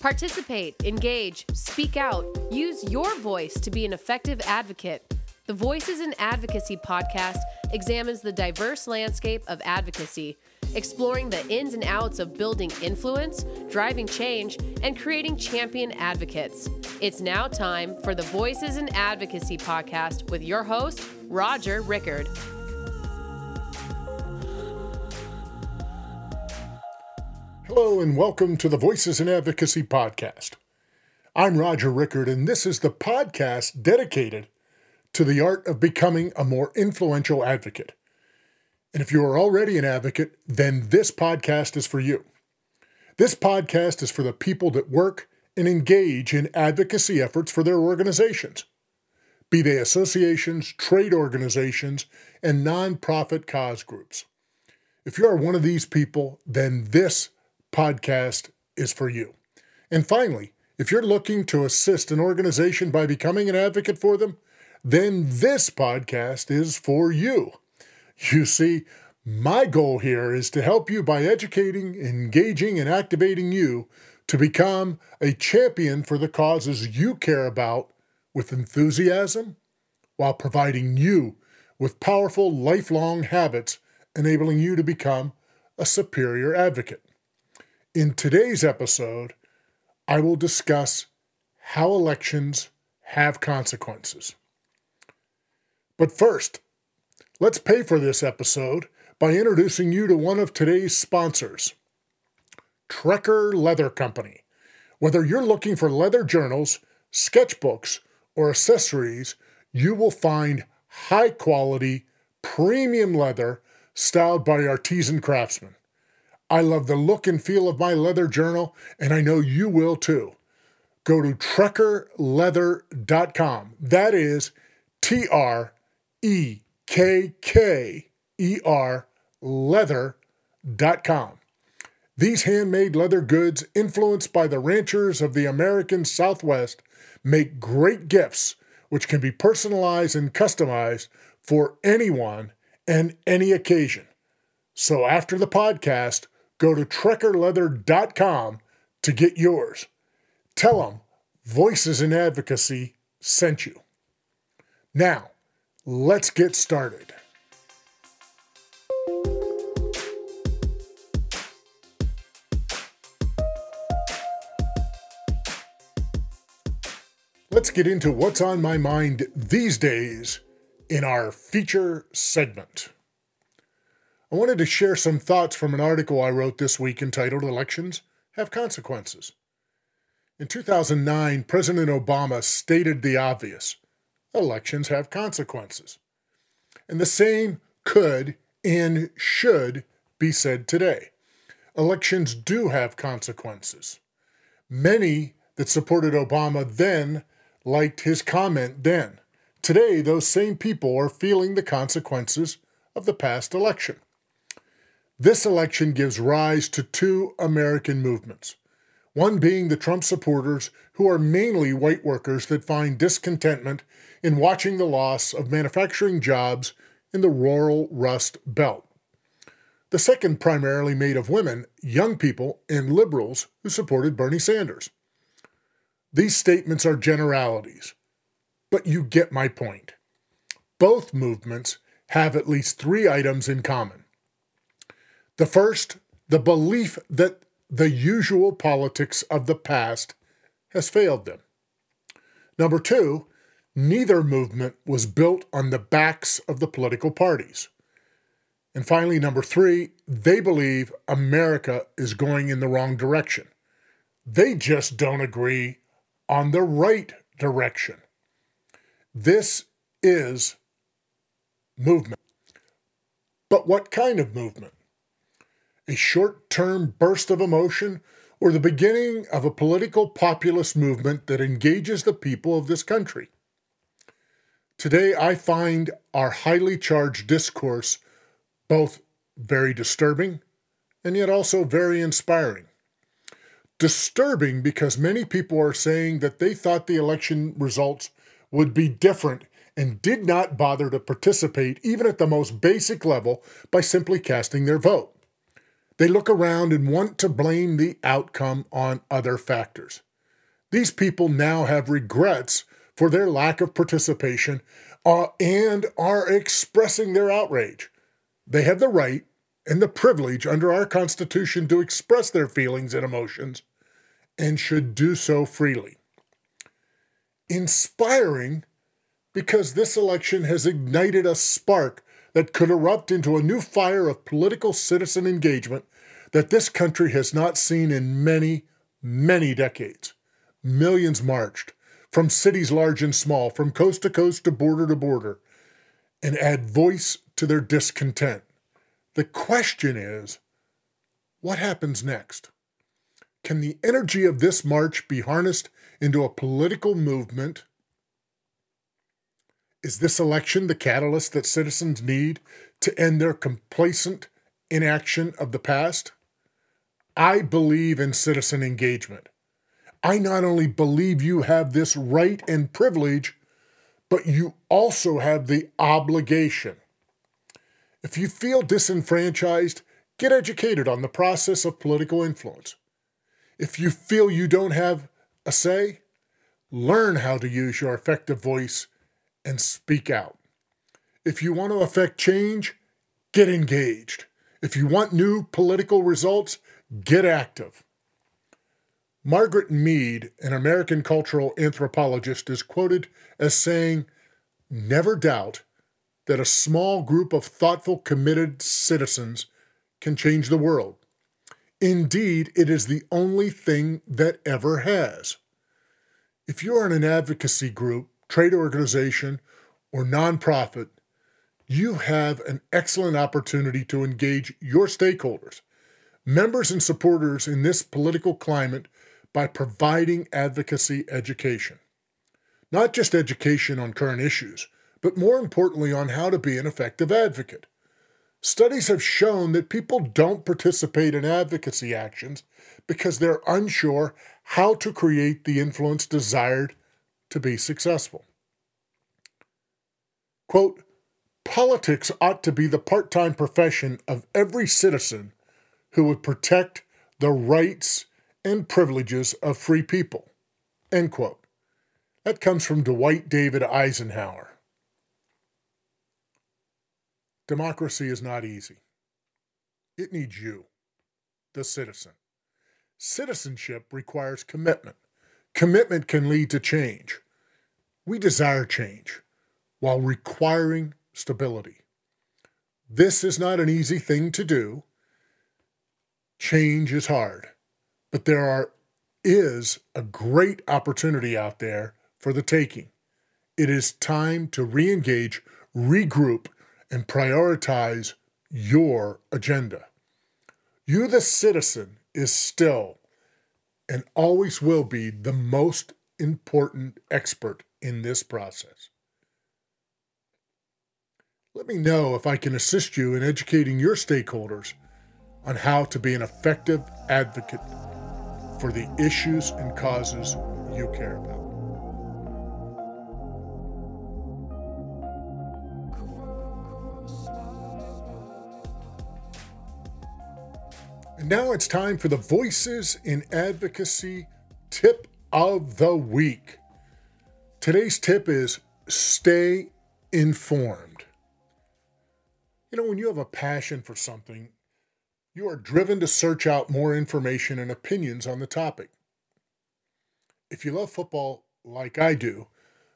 Participate, engage, speak out, use your voice to be an effective advocate. The Voices in Advocacy podcast examines the diverse landscape of advocacy, exploring the ins and outs of building influence, driving change, and creating champion advocates. It's now time for the Voices in Advocacy podcast with your host, Roger Rickard. Hello, and welcome to the Voices in Advocacy podcast. I'm Roger Rickard, and this is the podcast dedicated to the art of becoming a more influential advocate. And if you are already an advocate, then this podcast is for you. This podcast is for the people that work and engage in advocacy efforts for their organizations, be they associations, trade organizations, and nonprofit cause groups. If you are one of these people, then this podcast is for you. And finally, if you're looking to assist an organization by becoming an advocate for them, then this podcast is for you. You see, my goal here is to help you by educating, engaging, and activating you to become a champion for the causes you care about with enthusiasm while providing you with powerful lifelong habits enabling you to become a superior advocate. In today's episode, I will discuss how elections have consequences. But first, let's pay for this episode by introducing you to one of today's sponsors, Trekker Leather Company. Whether you're looking for leather journals, sketchbooks, or accessories, you will find high quality, premium leather styled by artisan craftsmen. I love the look and feel of my leather journal, and I know you will too. Go to trekkerleather.com. That is T R E K K E R leather.com. These handmade leather goods, influenced by the ranchers of the American Southwest, make great gifts which can be personalized and customized for anyone and any occasion. So after the podcast, Go to trekkerleather.com to get yours. Tell them Voices in Advocacy sent you. Now, let's get started. Let's get into what's on my mind these days in our feature segment. I wanted to share some thoughts from an article I wrote this week entitled Elections Have Consequences. In 2009, President Obama stated the obvious elections have consequences. And the same could and should be said today. Elections do have consequences. Many that supported Obama then liked his comment then. Today, those same people are feeling the consequences of the past election. This election gives rise to two American movements. One being the Trump supporters, who are mainly white workers that find discontentment in watching the loss of manufacturing jobs in the rural Rust Belt. The second, primarily made of women, young people, and liberals who supported Bernie Sanders. These statements are generalities, but you get my point. Both movements have at least three items in common. The first, the belief that the usual politics of the past has failed them. Number two, neither movement was built on the backs of the political parties. And finally, number three, they believe America is going in the wrong direction. They just don't agree on the right direction. This is movement. But what kind of movement? A short term burst of emotion, or the beginning of a political populist movement that engages the people of this country. Today, I find our highly charged discourse both very disturbing and yet also very inspiring. Disturbing because many people are saying that they thought the election results would be different and did not bother to participate, even at the most basic level, by simply casting their vote. They look around and want to blame the outcome on other factors. These people now have regrets for their lack of participation uh, and are expressing their outrage. They have the right and the privilege under our Constitution to express their feelings and emotions and should do so freely. Inspiring because this election has ignited a spark that could erupt into a new fire of political citizen engagement that this country has not seen in many, many decades. Millions marched from cities large and small, from coast to coast to border to border, and add voice to their discontent. The question is what happens next? Can the energy of this march be harnessed into a political movement? Is this election the catalyst that citizens need to end their complacent inaction of the past? I believe in citizen engagement. I not only believe you have this right and privilege, but you also have the obligation. If you feel disenfranchised, get educated on the process of political influence. If you feel you don't have a say, learn how to use your effective voice and speak out. If you want to affect change, get engaged. If you want new political results, get active. Margaret Mead, an American cultural anthropologist, is quoted as saying, Never doubt that a small group of thoughtful, committed citizens can change the world. Indeed, it is the only thing that ever has. If you are in an advocacy group, trade organization, or nonprofit, you have an excellent opportunity to engage your stakeholders, members, and supporters in this political climate by providing advocacy education. Not just education on current issues, but more importantly on how to be an effective advocate. Studies have shown that people don't participate in advocacy actions because they're unsure how to create the influence desired to be successful. Quote, politics ought to be the part time profession of every citizen who would protect the rights and privileges of free people. End quote. That comes from Dwight David Eisenhower. Democracy is not easy. It needs you, the citizen. Citizenship requires commitment. Commitment can lead to change. We desire change while requiring stability. This is not an easy thing to do. Change is hard. But there are is a great opportunity out there for the taking. It is time to re-engage, regroup, and prioritize your agenda. You, the citizen, is still and always will be the most important expert in this process. Let me know if I can assist you in educating your stakeholders on how to be an effective advocate for the issues and causes you care about. And now it's time for the Voices in Advocacy tip of the week. Today's tip is stay informed. You know, when you have a passion for something, you are driven to search out more information and opinions on the topic. If you love football like I do,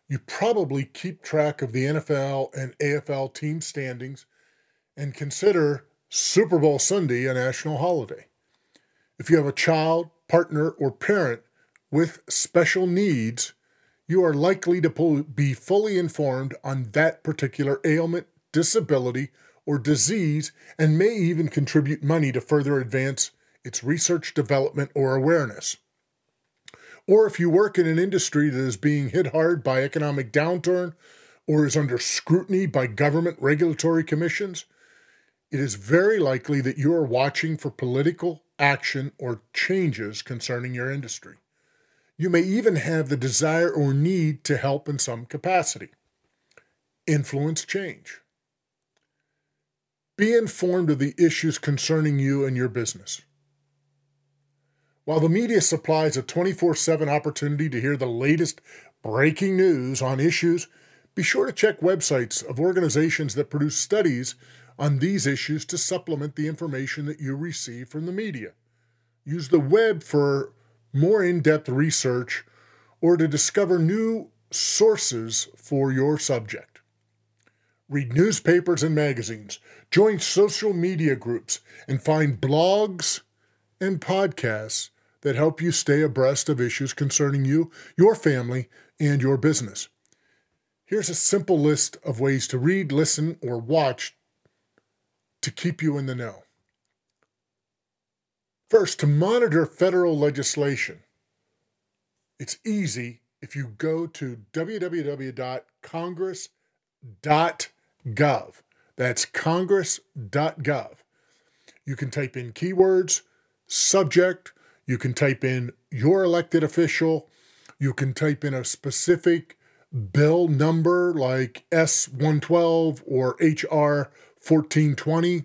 you probably keep track of the NFL and AFL team standings and consider Super Bowl Sunday a national holiday. If you have a child, partner, or parent with special needs, you are likely to be fully informed on that particular ailment, disability, or disease and may even contribute money to further advance its research, development, or awareness. Or if you work in an industry that is being hit hard by economic downturn or is under scrutiny by government regulatory commissions, it is very likely that you are watching for political action or changes concerning your industry. You may even have the desire or need to help in some capacity. Influence change. Be informed of the issues concerning you and your business. While the media supplies a 24 7 opportunity to hear the latest breaking news on issues, be sure to check websites of organizations that produce studies on these issues to supplement the information that you receive from the media. Use the web for more in depth research or to discover new sources for your subject. Read newspapers and magazines, join social media groups, and find blogs and podcasts that help you stay abreast of issues concerning you, your family, and your business. Here's a simple list of ways to read, listen, or watch to keep you in the know. First, to monitor federal legislation. It's easy if you go to www.congress.gov. Gov that's congress.gov. You can type in keywords, subject, you can type in your elected official. You can type in a specific bill number like S112 or HR 1420,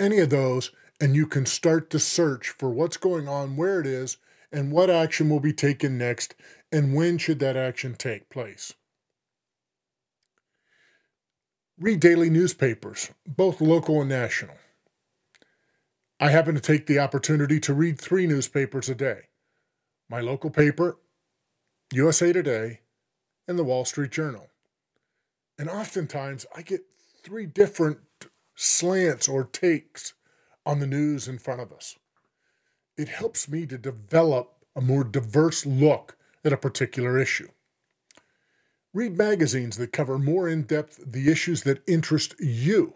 any of those, and you can start to search for what's going on, where it is, and what action will be taken next, and when should that action take place. Read daily newspapers, both local and national. I happen to take the opportunity to read three newspapers a day my local paper, USA Today, and the Wall Street Journal. And oftentimes I get three different slants or takes on the news in front of us. It helps me to develop a more diverse look at a particular issue. Read magazines that cover more in depth the issues that interest you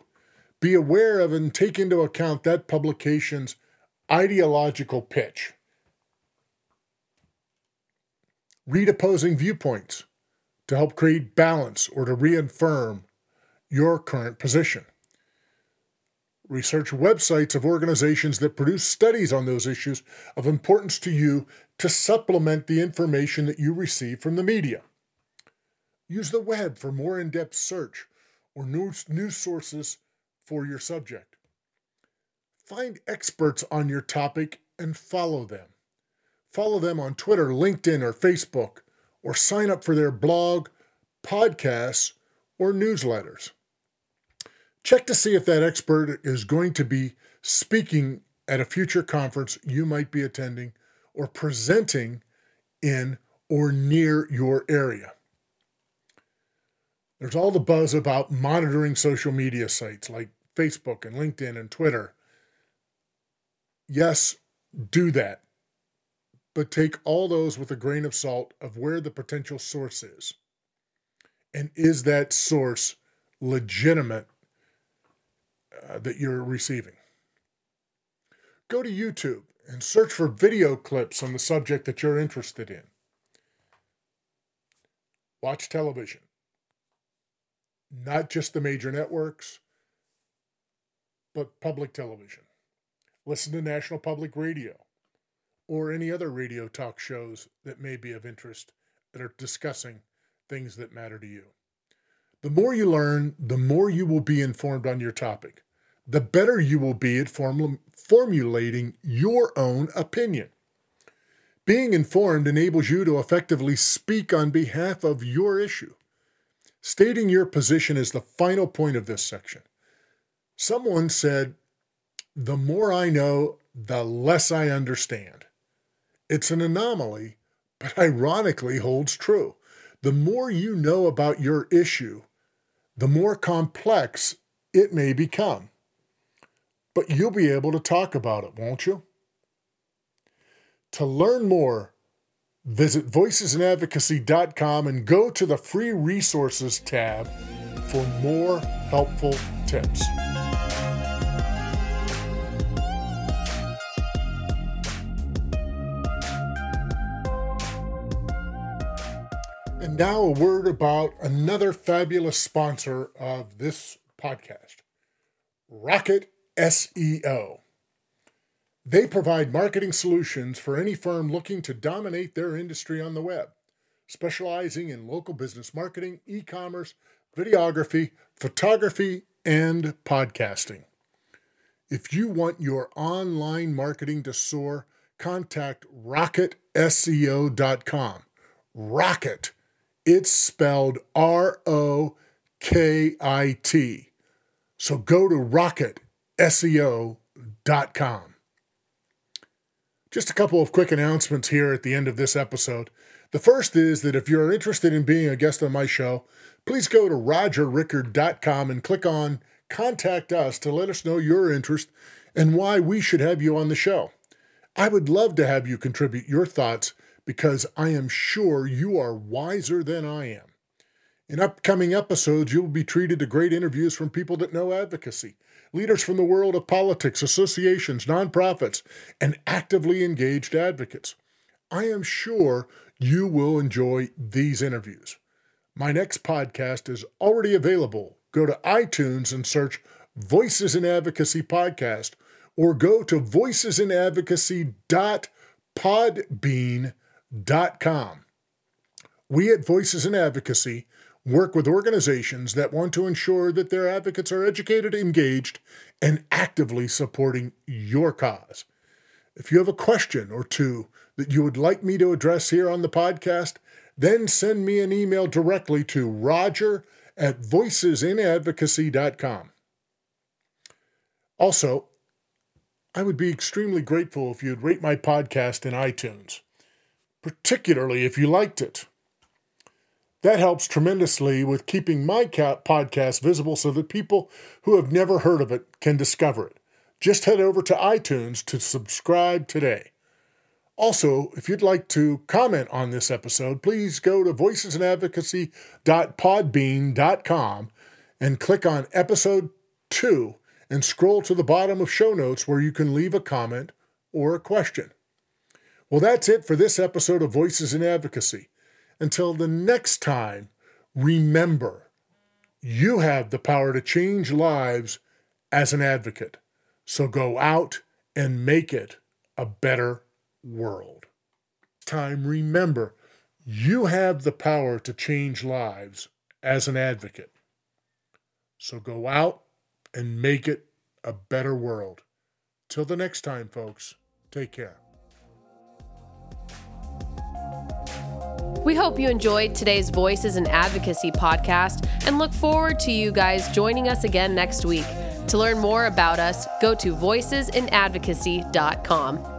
be aware of and take into account that publication's ideological pitch. Read opposing viewpoints to help create balance or to reaffirm your current position. Research websites of organizations that produce studies on those issues of importance to you to supplement the information that you receive from the media. Use the web for more in depth search or news, sources for your subject. Find experts on your topic and follow them. Follow them on Twitter, LinkedIn, or Facebook, or sign up for their blog, podcasts, or newsletters. Check to see if that expert is going to be speaking at a future conference you might be attending or presenting in or near your area. There's all the buzz about monitoring social media sites like Facebook and LinkedIn and Twitter. Yes, do that. But take all those with a grain of salt of where the potential source is. And is that source legitimate uh, that you're receiving? Go to YouTube and search for video clips on the subject that you're interested in. Watch television, not just the major networks, but public television. Listen to National Public Radio or any other radio talk shows that may be of interest that are discussing things that matter to you. The more you learn, the more you will be informed on your topic. The better you will be at form- formulating your own opinion. Being informed enables you to effectively speak on behalf of your issue. Stating your position is the final point of this section. Someone said, The more I know, the less I understand. It's an anomaly, but ironically holds true. The more you know about your issue, the more complex it may become. But you'll be able to talk about it, won't you? To learn more, visit voicesinadvocacy.com and go to the free resources tab for more helpful tips. And now a word about another fabulous sponsor of this podcast, Rokit SEO. They provide marketing solutions for any firm looking to dominate their industry on the web, specializing in local business marketing, e commerce, videography, photography, and podcasting. If you want your online marketing to soar, contact rokitseo.com. Rokit. It's spelled R O K I T. So go to rokitseo.com. Just a couple of quick announcements here at the end of this episode. The first is that if you're interested in being a guest on my show, please go to rogerrickard.com and click on Contact Us to let us know your interest and why we should have you on the show. I would love to have you contribute your thoughts because I am sure you are wiser than I am. In upcoming episodes, you will be treated to great interviews from people that know advocacy, leaders from the world of politics, associations, nonprofits, and actively engaged advocates. I am sure you will enjoy these interviews. My next podcast is already available. Go to iTunes and search Voices in Advocacy Podcast or go to voicesinadvocacy.podbean.com. We at Voices in Advocacy work with organizations that want to ensure that their advocates are educated, engaged, and actively supporting your cause. If you have a question or two that you would like me to address here on the podcast, then send me an email directly to roger at voicesinadvocacy.com. Also, I would be extremely grateful if you'd rate my podcast in iTunes, particularly if you liked it. That helps tremendously with keeping my podcast visible so that people who have never heard of it can discover it. Just head over to iTunes to subscribe today. Also, if you'd like to comment on this episode, please go to voicesinadvocacy.podbean.com and click on episode 2 and scroll to the bottom of show notes where you can leave a comment or a question. Well, that's it for this episode of Voices in Advocacy. Until the next time, remember you have the power to change lives as an advocate. So go out and make it a better world. Time, remember you have the power to change lives as an advocate. So go out and make it a better world. Till the next time, folks, take care. We hope you enjoyed today's Voices and Advocacy podcast and look forward to you guys joining us again next week. To learn more about us, go to voicesinadvocacy.com.